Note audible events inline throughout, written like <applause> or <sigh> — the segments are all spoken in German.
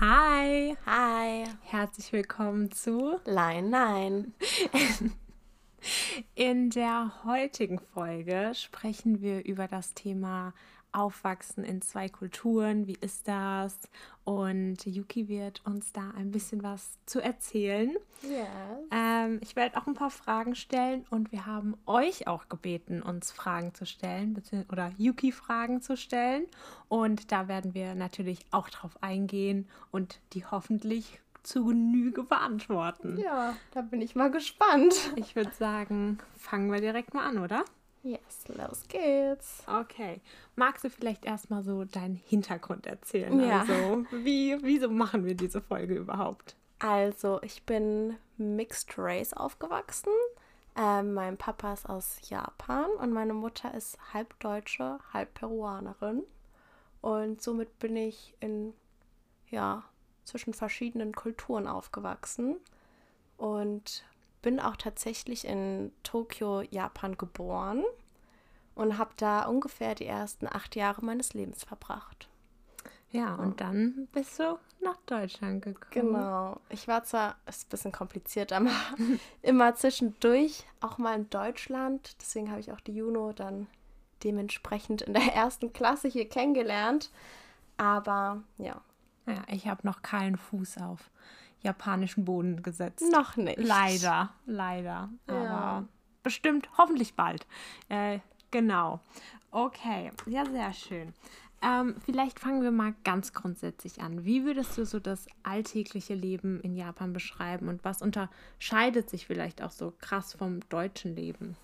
Hi. Hi. Herzlich willkommen zu Line Nein. In der heutigen Folge sprechen wir über das Thema Aufwachsen in zwei Kulturen. Wie ist das? Und Yuki wird uns da ein bisschen was zu erzählen. Yes. Ähm, ich werde auch ein paar Fragen stellen und wir haben euch auch gebeten, uns Fragen zu stellen oder Yuki Fragen zu stellen. Und da werden wir natürlich auch drauf eingehen und die hoffentlich zu Genüge beantworten. Ja, da bin ich mal gespannt. Ich würde sagen, fangen wir direkt mal an, oder? Yes, los geht's. Okay. Magst du vielleicht erstmal so deinen Hintergrund erzählen? Ja. Also, wie, wieso machen wir diese Folge überhaupt? Also, ich bin Mixed Race aufgewachsen. Ähm, mein Papa ist aus Japan und meine Mutter ist halb Deutsche, halb Peruanerin. Und somit bin ich in, ja, zwischen verschiedenen Kulturen aufgewachsen. Und bin auch tatsächlich in Tokio, Japan geboren und habe da ungefähr die ersten acht Jahre meines Lebens verbracht. Ja, und dann bist du nach Deutschland gekommen. Genau. Ich war zwar, ist ein bisschen kompliziert, aber <laughs> immer zwischendurch auch mal in Deutschland. Deswegen habe ich auch die Juno dann dementsprechend in der <laughs> ersten Klasse hier kennengelernt. Aber ja, Ja, ich habe noch keinen Fuß auf japanischen Boden gesetzt. noch nicht. Leider, leider. Aber Ja. bestimmt, hoffentlich bald. Äh, genau. Okay, ja, sehr schön. Ähm, vielleicht fangen wir mal ganz grundsätzlich an. Wie würdest du so das alltägliche Leben in Japan beschreiben und was unterscheidet sich vielleicht auch so krass vom deutschen Leben?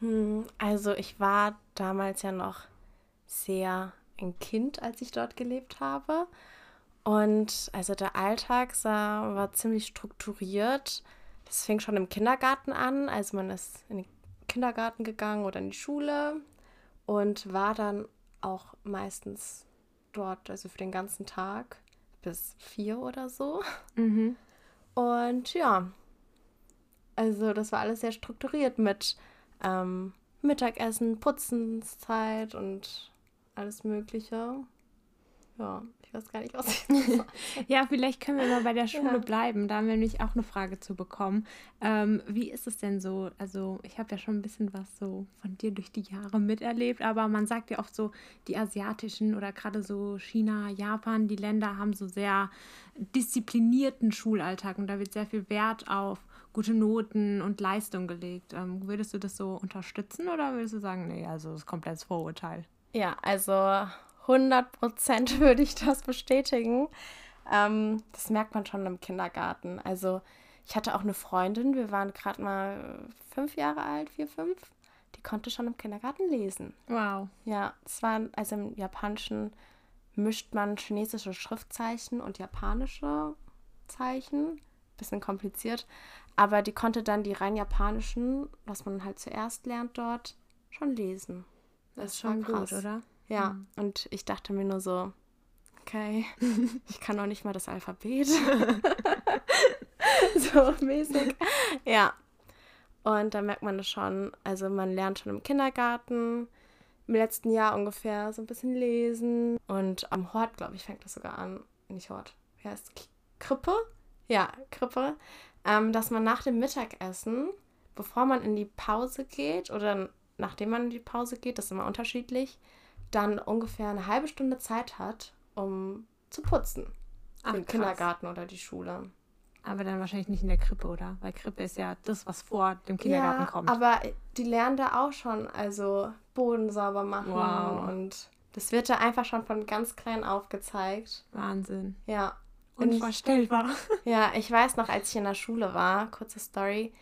Hm, Also ich war damals ja noch sehr ein Kind, als ich dort gelebt habe. Und also der Alltag sah, war ziemlich strukturiert. Das fing schon im Kindergarten an. Also man ist in den Kindergarten gegangen oder in die Schule und war dann auch meistens dort, also für den ganzen Tag bis vier oder so. Mhm. Und ja, also das war alles sehr strukturiert mit ähm, Mittagessen, Putzenszeit und alles Mögliche. Ja, ich weiß gar nicht, was ich <laughs> Ja, vielleicht können wir mal bei der Schule Ja. bleiben. Da haben wir nämlich auch eine Frage zu bekommen. Ähm, wie ist es denn so? Also, ich habe ja schon ein bisschen was so von dir durch die Jahre miterlebt, aber man sagt ja oft so, die asiatischen oder gerade so China, Japan, die Länder haben so sehr disziplinierten Schulalltag und da wird sehr viel Wert auf gute Noten und Leistung gelegt. Ähm, würdest du das so unterstützen oder würdest du sagen, nee, also das ist komplettes Vorurteil? Ja, also 100% würde ich das bestätigen. Ähm, das merkt man schon im Kindergarten. Also ich hatte auch eine Freundin, wir waren gerade mal fünf Jahre alt, vier, fünf. Die konnte schon im Kindergarten lesen. Wow. Ja, es war, also im Japanischen mischt man chinesische Schriftzeichen und japanische Zeichen. Bisschen kompliziert. Aber die konnte dann die rein japanischen, was man halt zuerst lernt dort, schon lesen. Das ist schon gut, oder? Ja, und ich dachte mir nur so, okay, <laughs> ich kann noch nicht mal das Alphabet. <laughs> so mäßig. <laughs> Ja. Und da merkt man das schon. Also man lernt schon im Kindergarten, im letzten Jahr ungefähr so ein bisschen lesen. Und am Hort, glaube ich, fängt das sogar an. Nicht Hort. Wie heißt es? Krippe? Ja, Krippe. Ähm, dass man nach dem Mittagessen, bevor man in die Pause geht oder nachdem man in die Pause geht, das ist immer unterschiedlich, dann ungefähr eine halbe Stunde Zeit hat, um zu putzen. Ach, Im krass. Kindergarten oder die Schule. Aber dann wahrscheinlich nicht in der Krippe, oder? Weil Krippe ist ja das, was vor dem Kindergarten ja, kommt. aber die lernen da auch schon, also Boden sauber machen Wow. und das wird da einfach schon von ganz klein aufgezeigt. Wahnsinn. Ja. Und Unvorstellbar. <laughs> ja, ich weiß noch, als ich in der Schule war, kurze Story,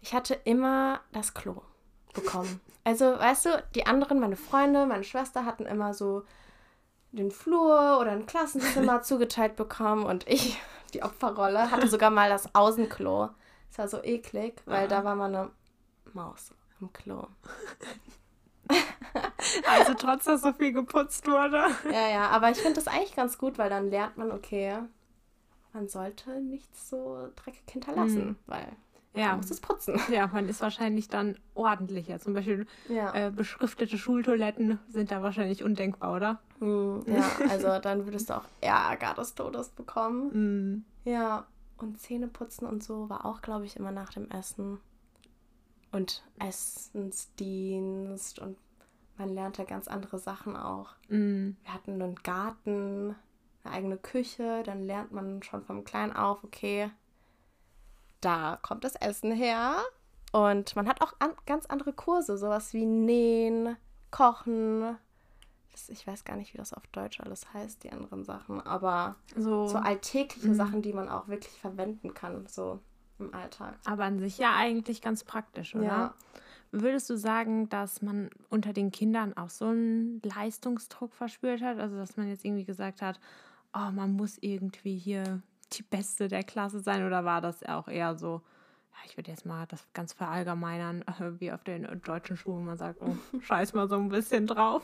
ich hatte immer das Klo bekommen. Also, weißt du, die anderen, meine Freunde, meine Schwester hatten immer so den Flur oder ein Klassenzimmer <laughs> zugeteilt bekommen und ich, die Opferrolle, hatte sogar mal das Außenklo. Das war so eklig, weil da war mal eine Maus im Klo. <laughs> Also trotz, dass so viel geputzt wurde. Ja, ja, aber ich finde das eigentlich ganz gut, weil dann lernt man, okay, man sollte nichts so dreckig hinterlassen, Mhm. weil Ja. Man muss es putzen. Ja, man ist wahrscheinlich dann ordentlicher. Zum Beispiel Ja. äh, beschriftete Schultoiletten sind da wahrscheinlich undenkbar, oder? Hm, ja, also dann würdest du auch Ärger des Todes bekommen. Mhm. Ja, und Zähneputzen und so war auch, glaube ich, immer nach dem Essen. Und Essensdienst und man lernte ganz andere Sachen auch. Mhm. Wir hatten einen Garten, eine eigene Küche, dann lernt man schon vom Kleinen auf, okay, da kommt das Essen her. Und man hat auch an, ganz andere Kurse, sowas wie Nähen, Kochen. Das, ich weiß gar nicht, wie das auf Deutsch alles heißt, die anderen Sachen, aber So, so alltägliche Mhm. Sachen, die man auch wirklich verwenden kann, so im Alltag. aber an sich ja eigentlich ganz praktisch, oder? Ja. Würdest du sagen, dass man unter den Kindern auch so einen Leistungsdruck verspürt hat? Also, dass man jetzt irgendwie gesagt hat, oh, man muss irgendwie hier die Beste der Klasse sein? Oder war das auch eher so, ja, ich würde jetzt mal das ganz verallgemeinern, <laughs> wie auf den deutschen Schulen, man sagt, oh, <laughs> scheiß mal so ein bisschen drauf.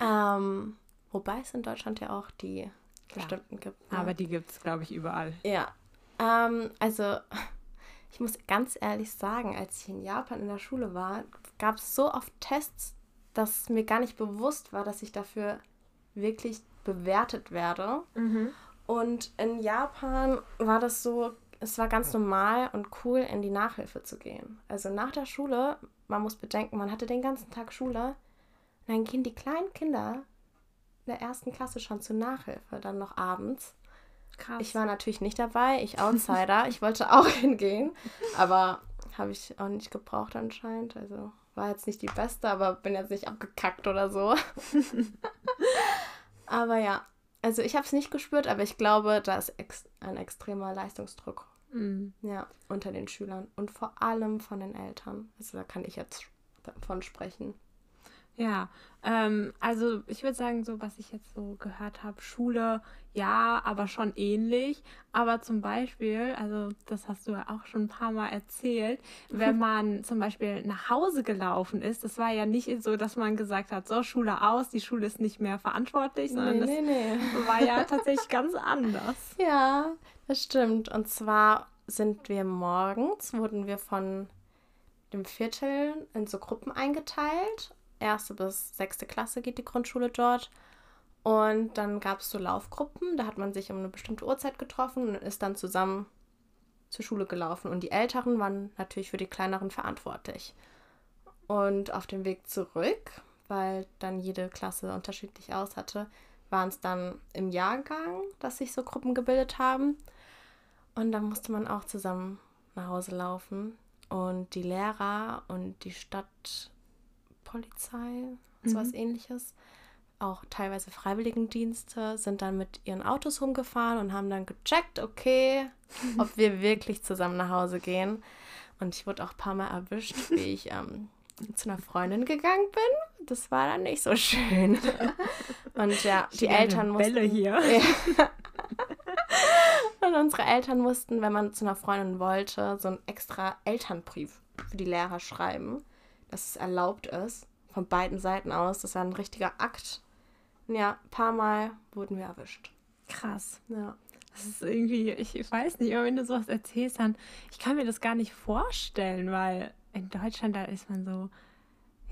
Ähm, wobei es in Deutschland ja auch die Klar. bestimmten gibt. ne? Aber die gibt es, glaube ich, überall. Ja, ähm, also <laughs> ich muss ganz ehrlich sagen, als ich in Japan in der Schule war, gab es so oft Tests, dass mir gar nicht bewusst war, dass ich dafür wirklich bewertet werde. Und in Japan war das so, es war ganz normal und cool, in die Nachhilfe zu gehen. Also nach der Schule, man muss bedenken, man hatte den ganzen Tag Schule. Und dann gehen die kleinen Kinder in der ersten Klasse schon zur Nachhilfe, dann noch abends. Krass. Ich war natürlich nicht dabei, ich Outsider. ich wollte auch <laughs> hingehen, aber habe ich auch nicht gebraucht anscheinend. Also war jetzt nicht die beste, aber bin jetzt nicht abgekackt oder so. <laughs> aber ja, also ich habe es nicht gespürt, aber ich glaube, da ist ex ein extremer Leistungsdruck Mhm. ja, unter den Schülern und vor allem von den Eltern. Also da kann ich jetzt davon sprechen. Ja, ähm, also ich würde sagen, so was ich jetzt so gehört habe, Schule, ja, aber schon ähnlich. Aber zum Beispiel, also das hast du ja auch schon ein paar Mal erzählt, wenn <laughs> man zum Beispiel nach Hause gelaufen ist, das war ja nicht so, dass man gesagt hat, so Schule aus, die Schule ist nicht mehr verantwortlich, sondern nee, nee. das <laughs> war ja tatsächlich ganz anders. <laughs> Ja, das stimmt. Und zwar sind wir morgens, wurden wir von dem Viertel in so Gruppen eingeteilt. Erste bis sechste Klasse geht die Grundschule dort. Und dann gab es so Laufgruppen, da hat man sich um eine bestimmte Uhrzeit getroffen und ist dann zusammen zur Schule gelaufen. Und die Älteren waren natürlich für die Kleineren verantwortlich. Und auf dem Weg zurück, weil dann jede Klasse unterschiedlich aus hatte, waren es dann im Jahrgang, dass sich so Gruppen gebildet haben. Und dann musste man auch zusammen nach Hause laufen. Und die Lehrer und die Stadtpolizei, sowas ähnliches, auch teilweise Freiwilligendienste, sind dann mit ihren Autos rumgefahren und haben dann gecheckt, okay, <laughs> ob wir wirklich zusammen nach Hause gehen. Und ich wurde auch ein paar Mal erwischt, wie ich ähm, zu einer Freundin gegangen bin. Das war dann nicht so schön. <laughs> Und ja, die Eltern mussten. Welle hier. <laughs> Ja. Und unsere Eltern mussten, wenn man zu einer Freundin wollte, so einen extra Elternbrief für die Lehrer schreiben, dass es erlaubt ist. Von beiden Seiten aus. Das war ein richtiger Akt. Ja, ein paar Mal wurden wir erwischt. Krass. Ja. Das ist irgendwie, ich weiß nicht, aber wenn du sowas erzählst, dann, ich kann mir das gar nicht vorstellen, weil in Deutschland, da ist man so,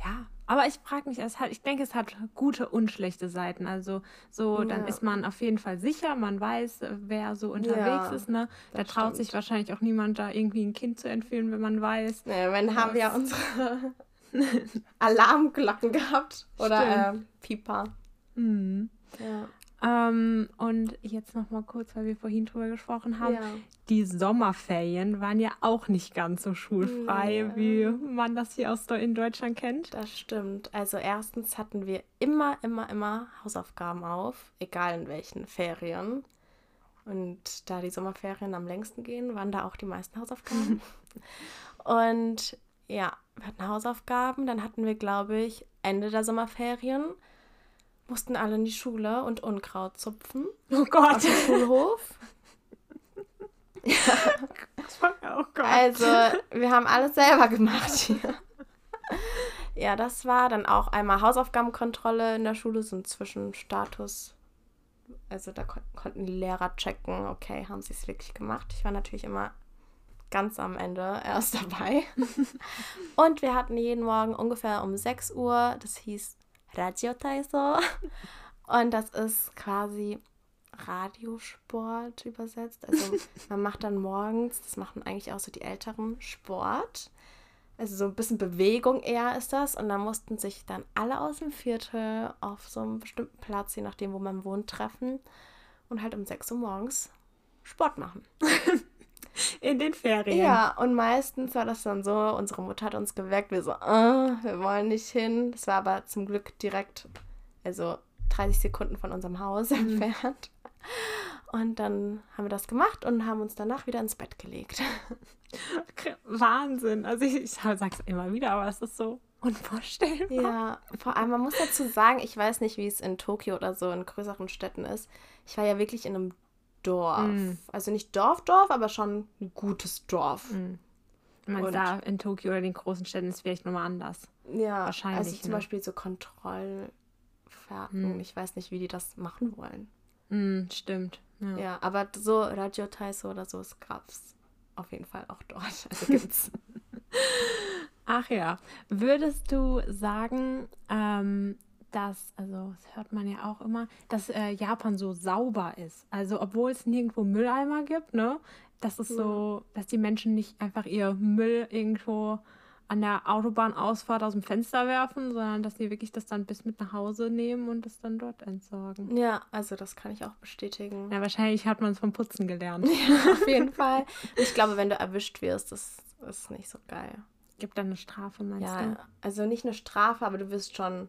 ja. Aber ich frage mich, es hat, ich denke, es hat gute und schlechte Seiten. Also so, dann Ja. ist man auf jeden Fall sicher, man weiß, wer so unterwegs Ja, ist, ne? Da traut sich stimmt. wahrscheinlich auch niemand, da irgendwie ein Kind zu entführen, wenn man weiß. Naja, wenn haben wir ja unsere <laughs> Alarmglocken gehabt. Oder äh. Pieper. Mhm. Ja. Ähm, und jetzt noch mal kurz, weil wir vorhin drüber gesprochen haben. ja. Die Sommerferien waren ja auch nicht ganz so schulfrei, Ja. wie man das hier aus in Deutschland kennt. Das stimmt. Also erstens hatten wir immer, immer, immer Hausaufgaben auf, egal in welchen Ferien. Und da die Sommerferien am längsten gehen, waren da auch die meisten Hausaufgaben. <laughs> Und ja, wir hatten Hausaufgaben. Dann hatten wir, glaube ich, Ende der Sommerferien mussten alle in die Schule und Unkraut zupfen Oh auf Gott. dem Schulhof. oh Gott. Also, wir haben alles selber gemacht hier. Ja, das war dann auch einmal Hausaufgabenkontrolle in der Schule, so ein Zwischenstatus. Also da kon konnten die Lehrer checken, okay, haben sie es wirklich gemacht. Ich war natürlich immer ganz am Ende <laughs> erst dabei. <laughs> und wir hatten jeden Morgen ungefähr um 6 Uhr, das hieß Radio Taiso. Und das ist quasi Radiosport übersetzt. Also man macht dann morgens, das machen eigentlich auch so die Älteren, Sport. Also so ein bisschen Bewegung eher ist das. Und da mussten sich dann alle aus dem Viertel auf so einem bestimmten Platz, je nachdem, wo man wohnt, treffen und halt um 6 Uhr morgens Sport machen. <laughs> <laughs> In den Ferien. Ja, und meistens war das dann so, unsere Mutter hat uns geweckt, wir so, uh, wir wollen nicht hin. Das war aber zum Glück direkt, also 30 Sekunden von unserem Haus <laughs> mhm. entfernt. Und dann haben wir das gemacht und haben uns danach wieder ins Bett gelegt. Wahnsinn. Also ich, ich sag's immer wieder, aber es ist so unvorstellbar. Ja, vor allem, man muss dazu sagen, ich weiß nicht, wie es in Tokio oder so in größeren Städten ist. Ich war ja wirklich in einem Dorf. Mm. Also nicht Dorf, Dorf, aber schon ein gutes Dorf. Mm. Man da in Tokio oder den großen Städten ist vielleicht nochmal anders. Ja, wahrscheinlich. Also zum ne? Beispiel so Kontrollfahrten. Mm. Ich weiß nicht, wie die das machen wollen. Mm, stimmt. Ja. ja. aber so Radio Taiso oder so, es gab es auf jeden Fall auch dort. <laughs> Also gibt's. <laughs> Ach ja. Würdest du sagen, ähm, dass, also das hört man ja auch immer, dass äh, Japan so sauber ist. Also obwohl es nirgendwo Mülleimer gibt, ne? Das ist ja. so, dass die Menschen nicht einfach ihr Müll irgendwo an der Autobahnausfahrt aus dem Fenster werfen, sondern dass sie wirklich das dann bis mit nach Hause nehmen und es dann dort entsorgen. Ja, also das kann ich auch bestätigen. Ja, wahrscheinlich hat man es vom Putzen gelernt. <laughs> Ja, auf jeden Fall. Ich glaube, wenn du erwischt wirst, das ist nicht so geil. Gibt dann eine Strafe, meinst ja, du? Ja, also nicht eine Strafe, aber du wirst schon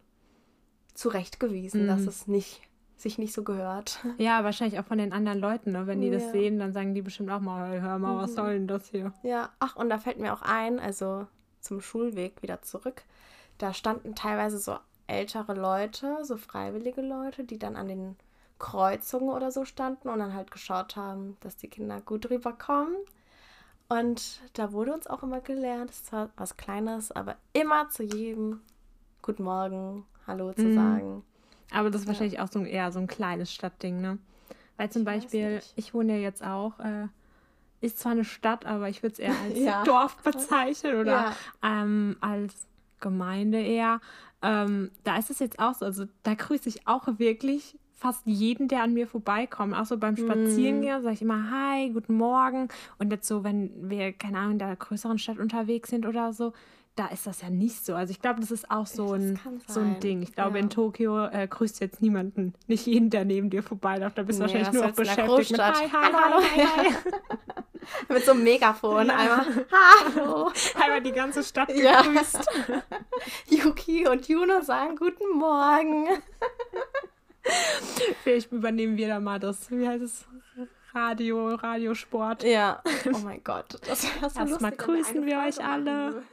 zurechtgewiesen, mhm. dass es nicht sich nicht so gehört. <laughs> Ja, wahrscheinlich auch von den anderen Leuten. Ne? Wenn die ja. das sehen, dann sagen die bestimmt auch mal, hör mal, was mhm. soll denn das hier? Ja, ach, und da fällt mir auch ein, also zum Schulweg wieder zurück. Da standen teilweise so ältere Leute, so freiwillige Leute, die dann an den Kreuzungen oder so standen und dann halt geschaut haben, dass die Kinder gut rüberkommen. Und da wurde uns auch immer gelernt, es war was Kleines, aber immer zu jedem Guten Morgen, Hallo zu mhm. sagen. Aber das ist ja. wahrscheinlich auch so eher so ein kleines Stadtding, ne? Weil zum ich Beispiel, ich wohne ja jetzt auch äh, ist zwar eine Stadt, aber ich würde es eher als <laughs> ja. Dorf bezeichnen oder ja. ähm, als Gemeinde eher. Ähm, da ist es jetzt auch so, also da grüße ich auch wirklich fast jeden, der an mir vorbeikommt. Auch so beim mhm. Spazierengehen mm. sage ich immer Hi, guten Morgen. Und jetzt so, wenn wir, keine Ahnung, in der größeren Stadt unterwegs sind oder so, da ist das ja nicht so. Also ich glaube, das ist auch so ein, so ein Ding. Ich glaube, ja. in Tokio äh, grüßt jetzt niemanden, nicht jeden, der neben dir vorbeiläuft. Da bist du nee, wahrscheinlich nur beschäftigt mit Hi, hi, hallo, hi, hi. <laughs> mit so einem Megafon. Einmal <laughs> Hallo. Einmal die ganze Stadt gegrüßt. Ja. <laughs> Yuki und Juno sagen Guten Morgen. Vielleicht übernehmen wir da mal das, wie heißt es? Radio, Radiosport. Ja. <laughs> Oh mein Gott. Das wäre so Erstmal grüßen wir euch alle.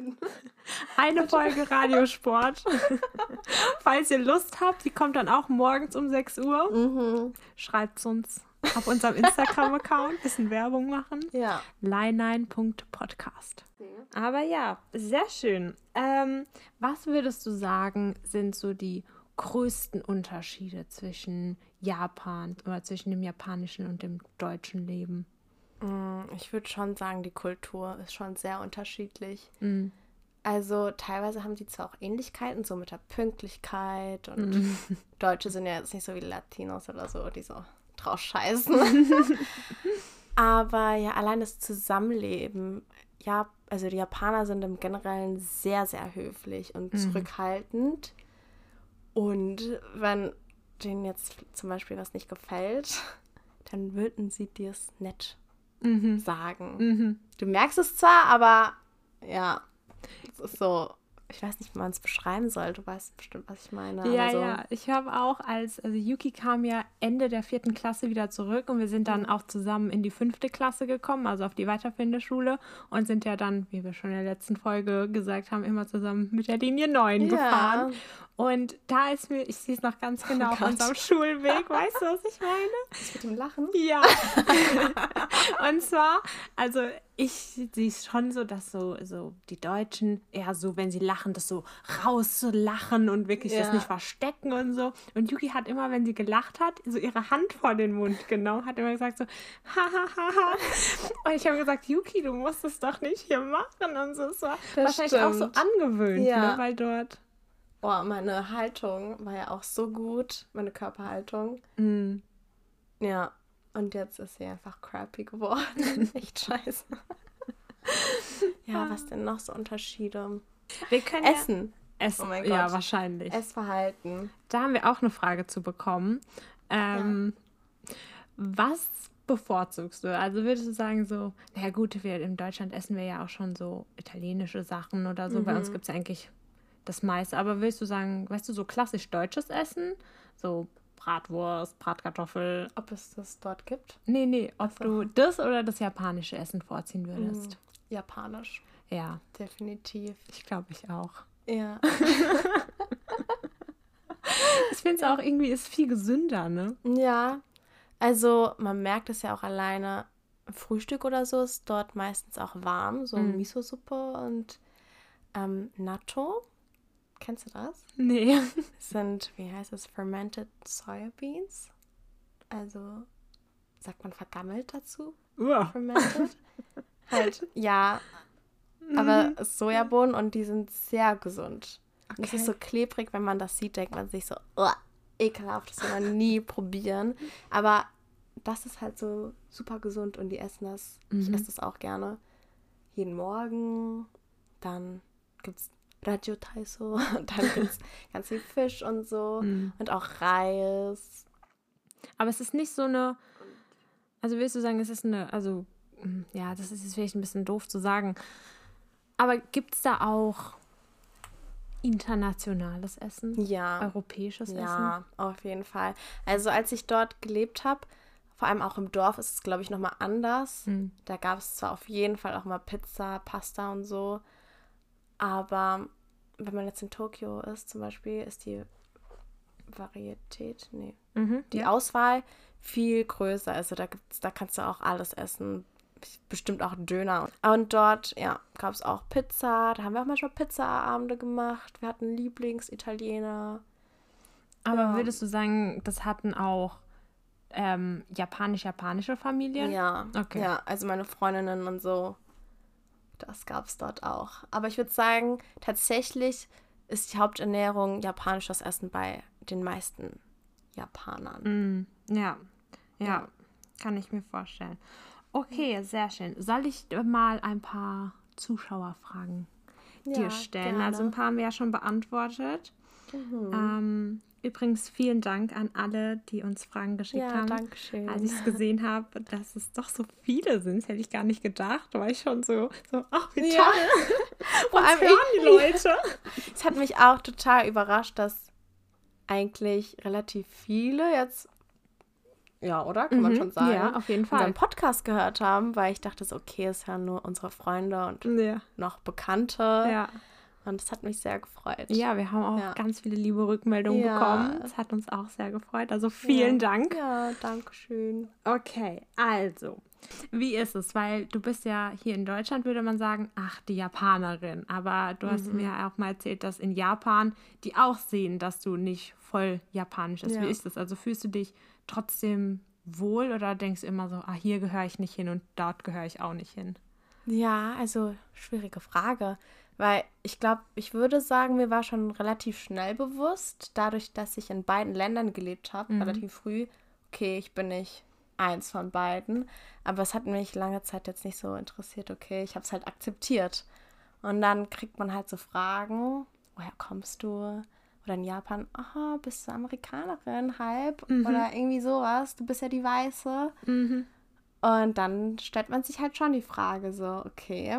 Eine Folge Radiosport. <laughs> Falls ihr Lust habt, die kommt dann auch morgens um 6 Uhr. Mhm. Schreibt uns auf unserem Instagram-Account, <laughs> bisschen Werbung machen. Ja. Leinein.podcast. Aber ja, sehr schön. Ähm, was würdest du sagen, sind so die größten Unterschiede zwischen Japan oder zwischen dem japanischen und dem deutschen Leben? Mm, ich würde schon sagen, die Kultur ist schon sehr unterschiedlich. Mm. Also teilweise haben die zwar auch Ähnlichkeiten, so mit der Pünktlichkeit und mm. <laughs> Deutsche sind ja jetzt nicht so wie Latinos oder so, die so drauf scheißen. <laughs> Aber ja, allein das Zusammenleben, ja, also die Japaner sind im Generellen sehr, sehr höflich und zurückhaltend. Und wenn denen jetzt zum Beispiel was nicht gefällt, <laughs> dann würden sie dir es nett mhm. sagen. Mhm. Du merkst es zwar, aber ja, es ist so, ich weiß nicht, wie man es beschreiben soll. Du weißt bestimmt, was ich meine. Ja, so. ja. Ich habe auch als, also Yuki kam ja Ende der vierten Klasse wieder zurück und wir sind dann mhm. auch zusammen in die fünfte Klasse gekommen, also auf die weiterführende Schule und sind ja dann, wie wir schon in der letzten Folge gesagt haben, immer zusammen mit der Linie 9 ja. gefahren. Und da ist mir, ich sehe es noch ganz genau oh auf unserem Schulweg, weißt du, was ich meine? <laughs> Das mit dem Lachen? Ja. <laughs> Und zwar, also ich sehe es schon so, dass so, so die Deutschen eher so, wenn sie lachen, das so rauslachen und wirklich Ja. das nicht verstecken und so. Und Yuki hat immer, wenn sie gelacht hat, so ihre Hand vor den Mund genommen, hat immer gesagt so, ha, ha, ha, ha. Und ich habe gesagt, Yuki, du musst es doch nicht hier machen und so. Es war Das wahrscheinlich auch so stimmt. angewöhnt, Ja. ne, weil dort... Oh, meine Haltung war ja auch so gut, meine Körperhaltung. Mm. Ja, und jetzt ist sie einfach crappy geworden. <laughs> Echt scheiße. Ja, was denn noch so Unterschiede? Wir können ja Essen, Essen. Oh mein Ja, Gott. wahrscheinlich. Essverhalten. Da haben wir auch eine Frage zu bekommen. Ähm, Was bevorzugst du? Also würdest du sagen so, na gut, wir in Deutschland essen wir ja auch schon so italienische Sachen oder so. Bei uns gibt es ja eigentlich das meiste. Aber willst du sagen, weißt du, so klassisch deutsches Essen? So Bratwurst, Bratkartoffel. Ob es das dort gibt? Nee, nee, ob so. du das oder das japanische Essen vorziehen würdest. Japanisch, Ja, definitiv. ich glaube ich auch. Ja. <laughs> Ich finde es auch irgendwie ist viel gesünder, ne? Ja, also man merkt es ja auch alleine. Frühstück oder so ist dort meistens auch warm, so Mhm. Miso-Suppe und ähm, Natto. Kennst du das? Nee. <laughs> Das sind, wie heißt es, fermented Soyabeans. Also sagt man vergammelt dazu? Uah. Fermented? <laughs> halt, ja, aber es ist Sojabohnen und die sind sehr gesund. Und es ist Okay. so klebrig, wenn man das sieht, denkt man sich so, oh, ekelhaft, das will man nie <laughs> probieren. Aber das ist halt so super gesund und die essen das. Ich Mhm. esse das auch gerne. Jeden Morgen. Dann gibt es Radio Taiso <laughs> und dann <laughs> gibt es ganz viel Fisch und so. Mhm. Und auch Reis. Aber es ist nicht so eine. Also willst du sagen, es ist eine. Also, mm, ja, das ist jetzt vielleicht ein bisschen doof zu sagen. Aber gibt es da auch internationales Essen? Ja. Europäisches Ja, auf jeden Fall. Also als ich dort gelebt habe, vor allem auch im Dorf, ist es, glaube ich, nochmal anders. Essen? Da gab es zwar auf jeden Fall auch mal Pizza, Pasta und so, aber wenn man jetzt in Tokio ist, zum Beispiel, ist die Varietät, nee, Mhm. Die ja. Auswahl viel größer. Also da gibt's, da kannst du auch alles essen. Bestimmt auch Döner. Und dort, ja, gab es auch Pizza. Da haben wir auch manchmal Pizzaabende gemacht. Wir hatten Lieblingsitaliener. Aber ja. würdest du sagen, das hatten auch ähm, japanisch-japanische Familien? Ja, Okay. ja, also meine Freundinnen und so, das gab es dort auch. Aber ich würde sagen, tatsächlich ist die Haupternährung japanisches Essen bei den meisten Japanern. Mm, ja. ja, Ja. kann ich mir vorstellen. Okay, sehr schön. Soll ich mal ein paar Zuschauerfragen dir stellen? Also ein paar haben wir ja schon beantwortet. Mhm. Ähm, übrigens vielen Dank an alle, die uns Fragen geschickt ja, haben. danke schön. Als ich es gesehen habe, dass es doch so viele sind, das hätte ich gar nicht gedacht, war ich schon so, so ach, wie Ja. toll. <laughs> Vor Uns allem hören ich- die Leute. Es hat mich auch total überrascht, dass eigentlich relativ viele jetzt, ja, oder? Kann man Mhm, schon sagen, Ja, auf jeden Fall. unseren Podcast gehört haben, weil ich dachte so, okay, es hören nur unsere Freunde und Ja, noch Bekannte. ja. Und es hat mich sehr gefreut. ja, wir haben auch Ja. ganz viele liebe Rückmeldungen Ja. bekommen. Es hat uns auch sehr gefreut. Also vielen Ja. Dank. Ja, danke schön. Okay, also, wie ist es? Weil du bist ja hier in Deutschland, würde man sagen, ach, die Japanerin. Aber du hast Mhm. mir auch mal erzählt, dass in Japan die auch sehen, dass du nicht voll japanisch bist. Wie ist das? Also fühlst du dich trotzdem wohl oder denkst du immer so, ah, hier gehöre ich nicht hin und dort gehöre ich auch nicht hin? Ja, also schwierige Frage. Weil ich glaube, ich würde sagen, mir war schon relativ schnell bewusst, dadurch, dass ich in beiden Ländern gelebt habe, Mhm. relativ früh, okay, ich bin nicht eins von beiden. Aber es hat mich lange Zeit jetzt nicht so interessiert, okay, ich habe es halt akzeptiert. Und dann kriegt man halt so Fragen, woher kommst du? Oder in Japan, aha, bist du Amerikanerin, halb? Mhm. Oder irgendwie sowas, du bist ja die Weiße. Mhm. Und dann stellt man sich halt schon die Frage so, okay,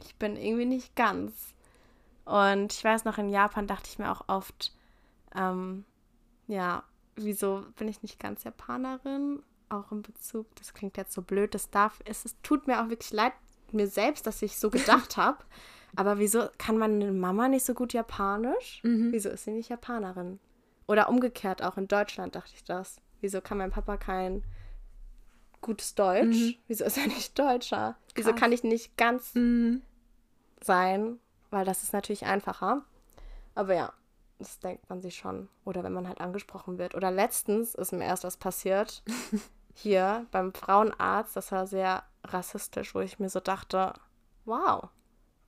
ich bin irgendwie nicht ganz. Und ich weiß noch, in Japan dachte ich mir auch oft, ähm, ja, wieso bin ich nicht ganz Japanerin? Auch in Bezug, das klingt jetzt so blöd, das darf, es, es tut mir auch wirklich leid, mir selbst, dass ich so gedacht <laughs> habe. Aber wieso kann meine Mama nicht so gut Japanisch? Mhm. Wieso ist sie nicht Japanerin? Oder umgekehrt, auch in Deutschland dachte ich das. Wieso kann mein Papa kein gutes Deutsch. Mhm. Wieso ist er nicht Deutscher? Wieso Krass. kann ich nicht ganz Mhm. sein? Weil das ist natürlich einfacher. Aber ja, das denkt man sich schon. Oder wenn man halt angesprochen wird. Oder letztens ist mir erst was passiert. <laughs> Hier beim Frauenarzt. Das war sehr rassistisch, wo ich mir so dachte, wow,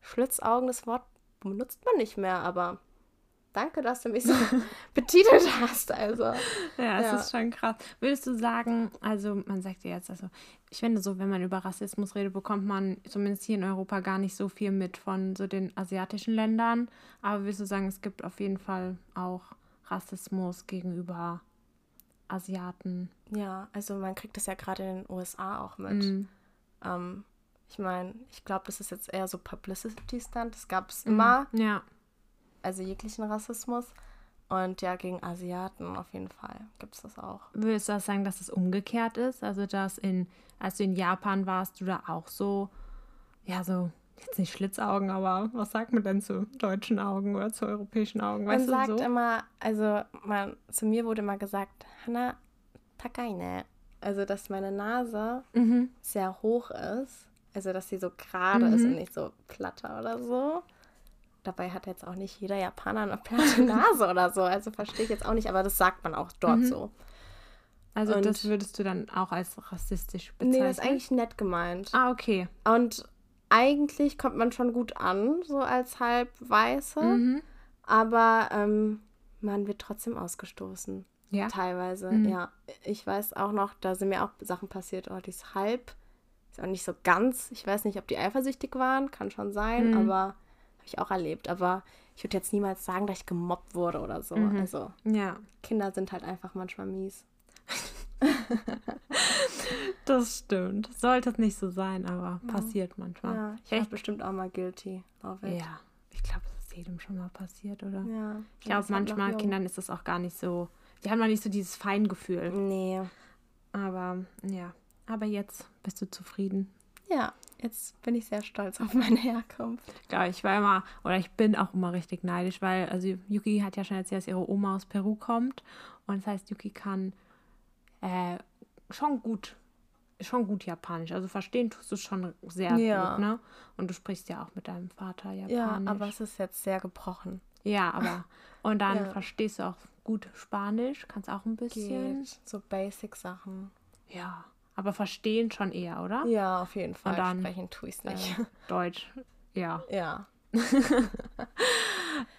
Schlitzaugen, das Wort benutzt man nicht mehr, aber danke, dass du mich so <laughs> betitelt hast. Also, <laughs> Ja, es Ja. ist schon krass. Würdest du sagen, also man sagt ja jetzt, also ich finde so, wenn man über Rassismus redet, bekommt man zumindest hier in Europa gar nicht so viel mit von so den asiatischen Ländern. Aber würdest du sagen, es gibt auf jeden Fall auch Rassismus gegenüber Asiaten? ja, also man kriegt das ja gerade in den USA auch mit. Mhm. Ähm, ich meine, ich glaube, das ist jetzt eher so Publicity-Stunt. Das gab es Mhm. immer, Ja. Also jeglichen Rassismus. Und ja, gegen Asiaten auf jeden Fall gibt es das auch. Würdest du auch sagen, dass es umgekehrt ist? Also, dass in, als du in Japan warst, du da auch so, ja, so, jetzt nicht Schlitzaugen, aber was sagt man denn zu deutschen Augen oder zu europäischen Augen? Weißt man sagt so? immer, also man, zu mir wurde mal gesagt, Hana Takaine. Also, dass meine Nase Mhm. sehr hoch ist. Also, dass sie so gerade ist Mhm. und nicht so platter oder so. Dabei hat jetzt auch nicht jeder Japaner eine platte <laughs> Nase oder so. Also verstehe ich jetzt auch nicht, aber das sagt man auch dort Mhm. so. Also Und- das würdest du dann auch als rassistisch bezeichnen? Nee, das ist eigentlich nett gemeint. Ah, okay. Und eigentlich kommt man schon gut an, so als halb Weiße. Mhm. Aber ähm, man wird trotzdem ausgestoßen. Ja. Teilweise, Mhm. ja. Ich weiß auch noch, da sind mir auch Sachen passiert. Oh, die ist halb. Ist auch nicht so ganz. Ich weiß nicht, ob die eifersüchtig waren. Kann schon sein, Mhm. aber habe ich auch erlebt. Aber ich würde jetzt niemals sagen, dass ich gemobbt wurde oder so. Mhm. Also, Ja, Kinder sind halt einfach manchmal mies. <laughs> das stimmt. Sollte es nicht so sein, aber Ja. passiert manchmal. Ja, ich war bestimmt auch mal guilty. Love it. Ja, ich glaube, das ist jedem schon mal passiert, oder? Ja, Ich glaube, halt manchmal jung. Kindern ist das auch gar nicht so, die haben noch nicht so dieses Feingefühl. Nee. Aber ja, aber jetzt bist du zufrieden. Ja, jetzt bin ich sehr stolz auf meine Herkunft. Ja, ich war immer, oder ich bin auch immer richtig neidisch, weil, also Yuki hat ja schon erzählt, dass ihre Oma aus Peru kommt. Und das heißt, Yuki kann äh, schon gut, schon gut Japanisch. Also verstehen tust du schon sehr Ja. gut, ne? Und du sprichst ja auch mit deinem Vater Japanisch. Ja, aber es ist jetzt sehr gebrochen. Ja, aber. Und dann <laughs> Ja. verstehst du auch gut Spanisch, kannst auch ein bisschen. Geht. So Basic-Sachen. Ja. Aber verstehen schon eher, oder? Ja, auf jeden Fall. Und dann, Sprechen tue ich es nicht. Äh, Deutsch. Ja. ja. <laughs>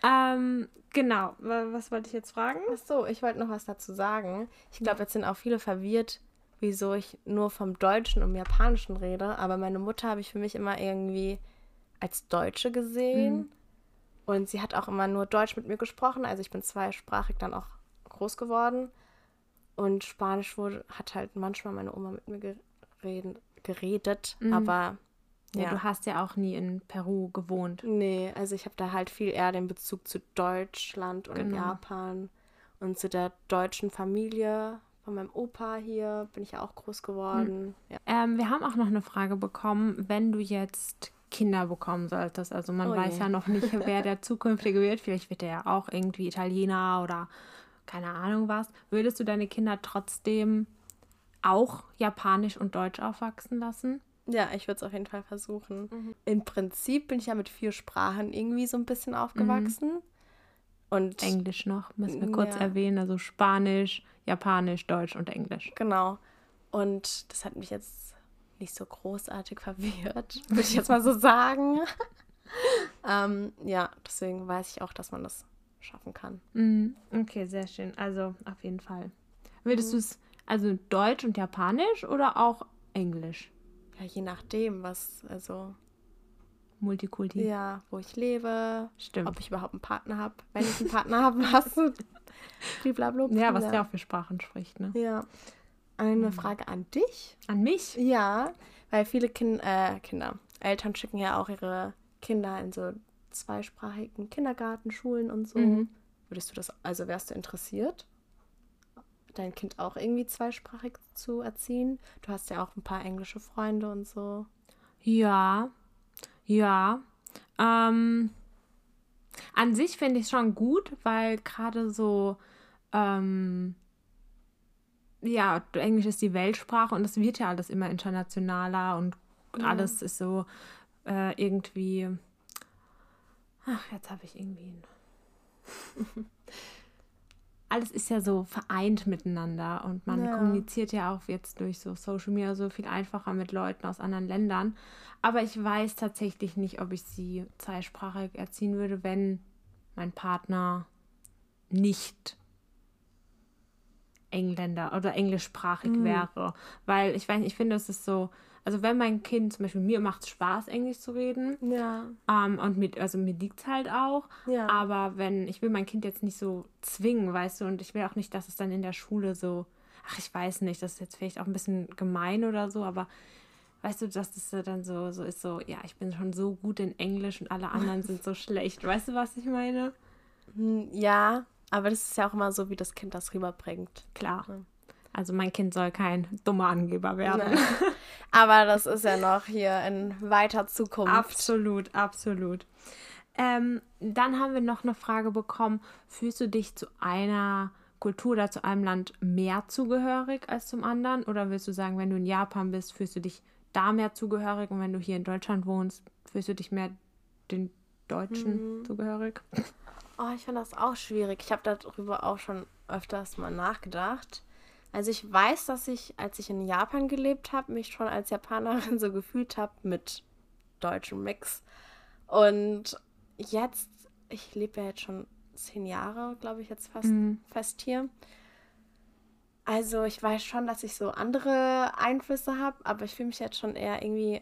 Ähm, genau. Wa- Was wollte ich jetzt fragen? Ach so, ich wollte noch was dazu sagen. Ich glaube, jetzt sind auch viele verwirrt, wieso ich nur vom Deutschen und Japanischen rede. Aber meine Mutter habe ich für mich immer irgendwie als Deutsche gesehen. Mhm. Und sie hat auch immer nur Deutsch mit mir gesprochen. Also ich bin zweisprachig dann auch groß geworden. Und Spanisch wurde, hat halt manchmal meine Oma mit mir geredet. geredet Mhm. Aber Ja, ja. du hast ja auch nie in Peru gewohnt. Nee, also ich habe da halt viel eher den Bezug zu Deutschland und Genau. Japan und zu der deutschen Familie von meinem Opa hier bin ich ja auch groß geworden. Ja. Ähm, wir haben auch noch eine Frage bekommen, wenn du jetzt Kinder bekommen solltest. Also man Oh weiß je. ja noch nicht, wer der <laughs> zukünftige wird. Vielleicht wird er ja auch irgendwie Italiener oder keine Ahnung was. Würdest du deine Kinder trotzdem auch Japanisch und Deutsch aufwachsen lassen? ja, ich würde es auf jeden Fall versuchen. Mhm. Im Prinzip bin ich ja mit vier Sprachen irgendwie so ein bisschen aufgewachsen. Und Englisch noch, müssen wir kurz Ja. erwähnen. Also Spanisch, Japanisch, Deutsch und Englisch. genau. Und das hat mich jetzt nicht so großartig verwirrt, würde ich jetzt mal so sagen. <laughs> ähm, ja, deswegen weiß ich auch, dass man das schaffen kann. Mhm. Okay, sehr schön. Also auf jeden Fall. Würdest Mhm. du es also Deutsch und Japanisch oder auch Englisch? Ja, je nachdem, was, also, Multikulti. ja, wo ich lebe, Stimmt. ob ich überhaupt einen Partner habe. Wenn ich einen Partner habe, <laughs> was? Blablabla. Ja, was der auch für Sprachen spricht, ne? Ja. Eine Frage an dich. An mich? Ja, weil viele kind, äh, Kinder, Eltern schicken ja auch ihre Kinder in so zweisprachigen Kindergarten, Schulen und so. Mhm. Würdest du das, also wärst du interessiert, dein Kind auch irgendwie zweisprachig zu erziehen? Du hast ja auch ein paar englische Freunde und so. Ja, ja. Ähm, an sich finde ich es schon gut, weil gerade so, ähm, ja, Englisch ist die Weltsprache und es wird ja alles immer internationaler und ja. alles ist so äh, irgendwie. Ach, jetzt habe ich irgendwie. <laughs> alles ist ja so vereint miteinander und man ja. kommuniziert ja auch jetzt durch so Social Media so viel einfacher mit Leuten aus anderen Ländern. Aber ich weiß tatsächlich nicht, ob ich sie zweisprachig erziehen würde, wenn mein Partner nicht Engländer oder englischsprachig mhm. wäre. Weil ich weiß, ich finde, es ist so, also wenn mein Kind, zum Beispiel mir macht es Spaß, Englisch zu reden. Ja. Ähm, und mit, also mir liegt es halt auch. Ja. Aber wenn, ich will mein Kind jetzt nicht so zwingen, weißt du, und ich will auch nicht, dass es dann in der Schule so, ach, ich weiß nicht, das ist jetzt vielleicht auch ein bisschen gemein oder so, aber weißt du, dass das dann so, so ist, so, ja, ich bin schon so gut in Englisch und alle anderen sind so <laughs> schlecht. Weißt du, was ich meine? Hm, ja, aber das ist ja auch immer so, wie das Kind das rüberbringt. Klar. Also mein Kind soll kein dummer Angeber werden. <laughs> Aber das ist ja noch hier in weiter Zukunft. Absolut, absolut. Ähm, dann haben wir noch eine Frage bekommen. Fühlst du dich zu einer Kultur oder zu einem Land mehr zugehörig als zum anderen? Oder willst du sagen, wenn du in Japan bist, fühlst du dich da mehr zugehörig und wenn du hier in Deutschland wohnst, fühlst du dich mehr den Deutschen mhm. zugehörig? Oh, ich finde das auch schwierig. Ich habe darüber auch schon öfters mal nachgedacht. Also ich weiß, dass ich, als ich in Japan gelebt habe, mich schon als Japanerin <laughs> so gefühlt habe mit deutschem Mix. Und jetzt, ich lebe ja jetzt schon zehn Jahre, glaube ich, jetzt fast mhm. fest hier. Also ich weiß schon, dass ich so andere Einflüsse habe, aber ich fühle mich jetzt schon eher irgendwie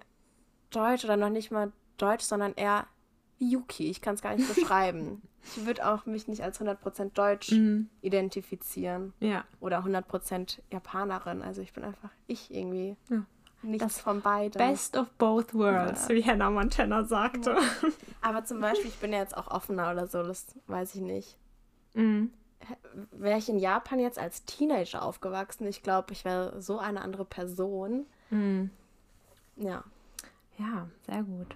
deutsch oder noch nicht mal deutsch, sondern eher Yuki. Ich kann es gar nicht <laughs> beschreiben. Ich würde auch mich nicht als 100% Deutsch mhm. identifizieren. Ja. Oder 100% Japanerin. Also ich bin einfach ich irgendwie. Ja. Nichts das von beiden. Best of both worlds, ja. wie Hannah Montana sagte. Aber zum Beispiel, ich bin ja jetzt auch offener oder so, das weiß ich nicht. Mhm. Wäre ich in Japan jetzt als Teenager aufgewachsen, ich glaube, ich wäre so eine andere Person. Mhm. Ja. Ja, sehr gut.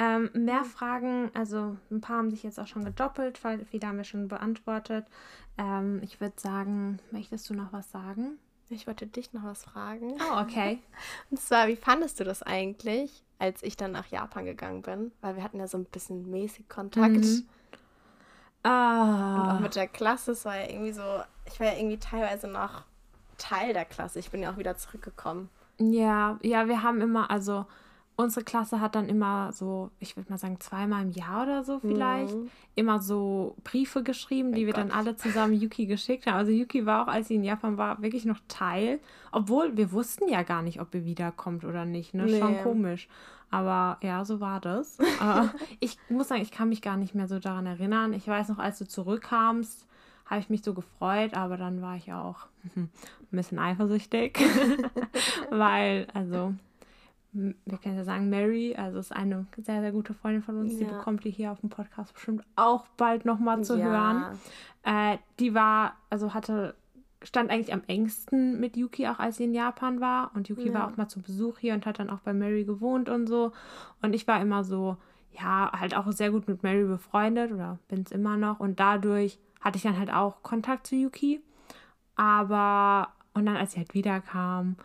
Ähm, mehr Fragen, also ein paar haben sich jetzt auch schon gedoppelt, weil viele haben wir schon beantwortet. Ähm, ich würde sagen, möchtest du noch was sagen? Ich wollte dich noch was fragen. Oh, okay. <laughs> Und zwar, wie fandest du das eigentlich, als ich dann nach Japan gegangen bin? Weil wir hatten ja so ein bisschen mäßig Kontakt. Mhm. Ah. Und auch mit der Klasse, es war ja irgendwie so, ich war ja irgendwie teilweise noch Teil der Klasse. Ich bin ja auch wieder zurückgekommen. Ja, ja, wir haben immer, also unsere Klasse hat dann immer so, ich würde mal sagen, zweimal im Jahr oder so vielleicht, mhm. immer so Briefe geschrieben, die oh wir Gott. dann alle zusammen Yuki geschickt haben. Also Yuki war auch, als sie in Japan war, wirklich noch Teil. Obwohl wir wussten ja gar nicht, ob er wiederkommt oder nicht. Ne? Nee. Schon komisch. Aber ja, so war das. Aber <laughs> ich muss sagen, ich kann mich gar nicht mehr so daran erinnern. Ich weiß noch, als du zurückkamst, habe ich mich so gefreut, aber dann war ich auch <laughs> ein bisschen eifersüchtig. <laughs> Weil, also, wir können ja sagen, Mary, also ist eine sehr, sehr gute Freundin von uns, ja. die bekommt ihr hier auf dem Podcast bestimmt auch bald nochmal zu ja. hören. Äh, die war, also hatte, stand eigentlich am engsten mit Yuki, auch als sie in Japan war. Und Yuki ja. war auch mal zu Besuch hier und hat dann auch bei Mary gewohnt und so. Und ich war immer so, ja, halt auch sehr gut mit Mary befreundet oder bin es immer noch. Und dadurch hatte ich dann halt auch Kontakt zu Yuki. Aber, und dann, als sie halt wiederkam,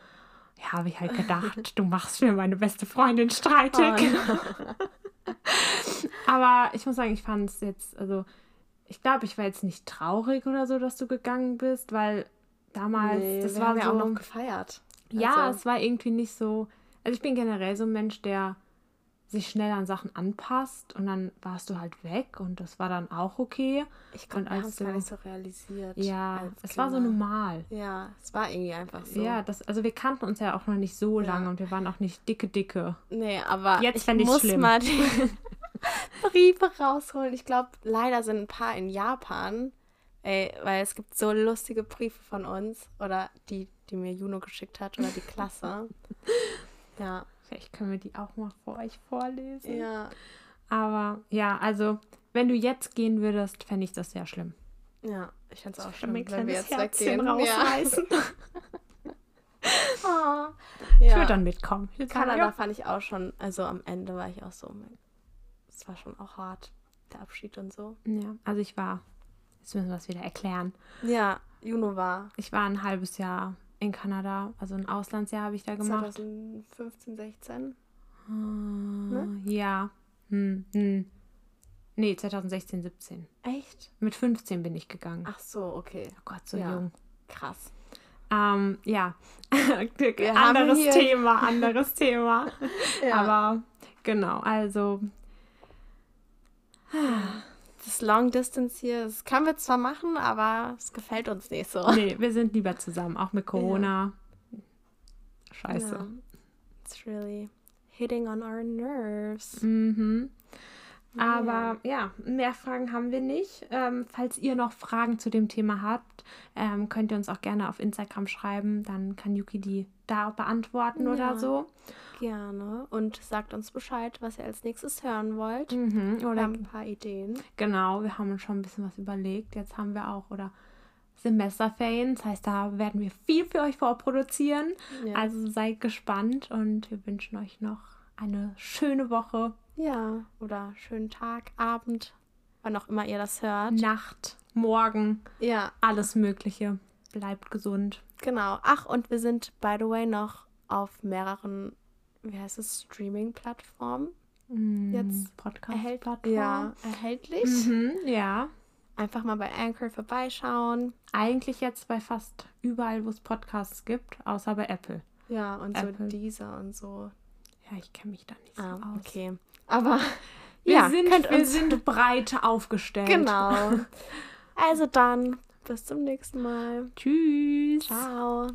ja, habe ich halt gedacht, du machst mir meine beste Freundin streitig. Oh, <laughs> Aber ich muss sagen, ich fand es jetzt, also ich glaube, ich war jetzt nicht traurig oder so, dass du gegangen bist, weil damals, nee, das war ja so, auch noch gefeiert. Ja, also. es war irgendwie nicht so. Also ich bin generell so ein Mensch, der sich schnell an Sachen anpasst und dann warst du halt weg und das war dann auch okay. Ich konnte es gar nicht so realisiert. Ja, es war so normal. Ja, es war irgendwie einfach so. Ja, das, also wir kannten uns ja auch noch nicht so ja. lange und wir waren auch nicht dicke, dicke. Nee, aber jetzt ich muss schlimm. mal die <laughs> Briefe rausholen. Ich glaube, leider sind ein paar in Japan. Ey, weil es gibt so lustige Briefe von uns oder die, die mir Juno geschickt hat oder die Klasse. <laughs> ja. Vielleicht können wir die auch mal vor euch vorlesen. Ja. Aber ja, also, wenn du jetzt gehen würdest, fände ich das sehr schlimm. Ja, ich fände es auch schlimm, wenn wir jetzt Herzchen weggehen. rausreißen. Ja. <laughs> oh, ich ja. würde dann mitkommen. Ich Kanada ja. fand ich auch schon, also am Ende war ich auch so, es war schon auch hart, der Abschied und so. Ja, also ich war Jetzt müssen wir es wieder erklären. Ja, Juno war. Ich war ein halbes Jahr in Kanada, also ein Auslandsjahr habe ich da gemacht. 2015, 16. Äh, ne? Ja. Hm, hm. Nee, 2016, 17. Echt? Mit 15 bin ich gegangen. Ach so, okay. Oh Gott, so Ja. jung. Krass. Ähm, ja. <laughs> anderes Thema, anderes Thema. <laughs> Ja. Aber genau, also das Long Distance hier, das können wir zwar machen, aber es gefällt uns nicht so. nee, wir sind lieber zusammen, auch mit Corona. Scheiße. Ja. It's really hitting on our nerves. Mhm. Aber ja, mehr Fragen haben wir nicht. Ähm, falls ihr noch Fragen zu dem Thema habt, ähm, könnt ihr uns auch gerne auf Instagram schreiben. Dann kann Yuki die da beantworten oder Ja. so. Gerne. Und sagt uns Bescheid, was ihr als nächstes hören wollt. Mhm. Wir Oder haben ein paar Ideen. genau, wir haben uns schon ein bisschen was überlegt. Jetzt haben wir auch oder Semesterferien. Das heißt, da werden wir viel für euch vorproduzieren. Ja. Also seid gespannt und wir wünschen euch noch eine schöne Woche, Ja, oder schönen Tag, Abend, wann auch immer ihr das hört. Nacht, Morgen, Ja, alles Mögliche. Bleibt gesund. genau. Ach, und wir sind, by the way, noch auf mehreren, wie heißt es, Streaming-Plattformen Jetzt Podcast erhält Plattform. ja, erhältlich. Mhm, ja. Einfach mal bei Anchor vorbeischauen. Eigentlich jetzt bei fast überall, wo es Podcasts gibt, außer bei Apple. Ja, und so Apple. Deezer und so. Ja, ich kenne mich da nicht so Ah, aus. okay. Aber Wir, ja, sind, wir sind <laughs> breit aufgestellt. genau. <laughs> Also dann, bis zum nächsten Mal. Tschüss. Ciao.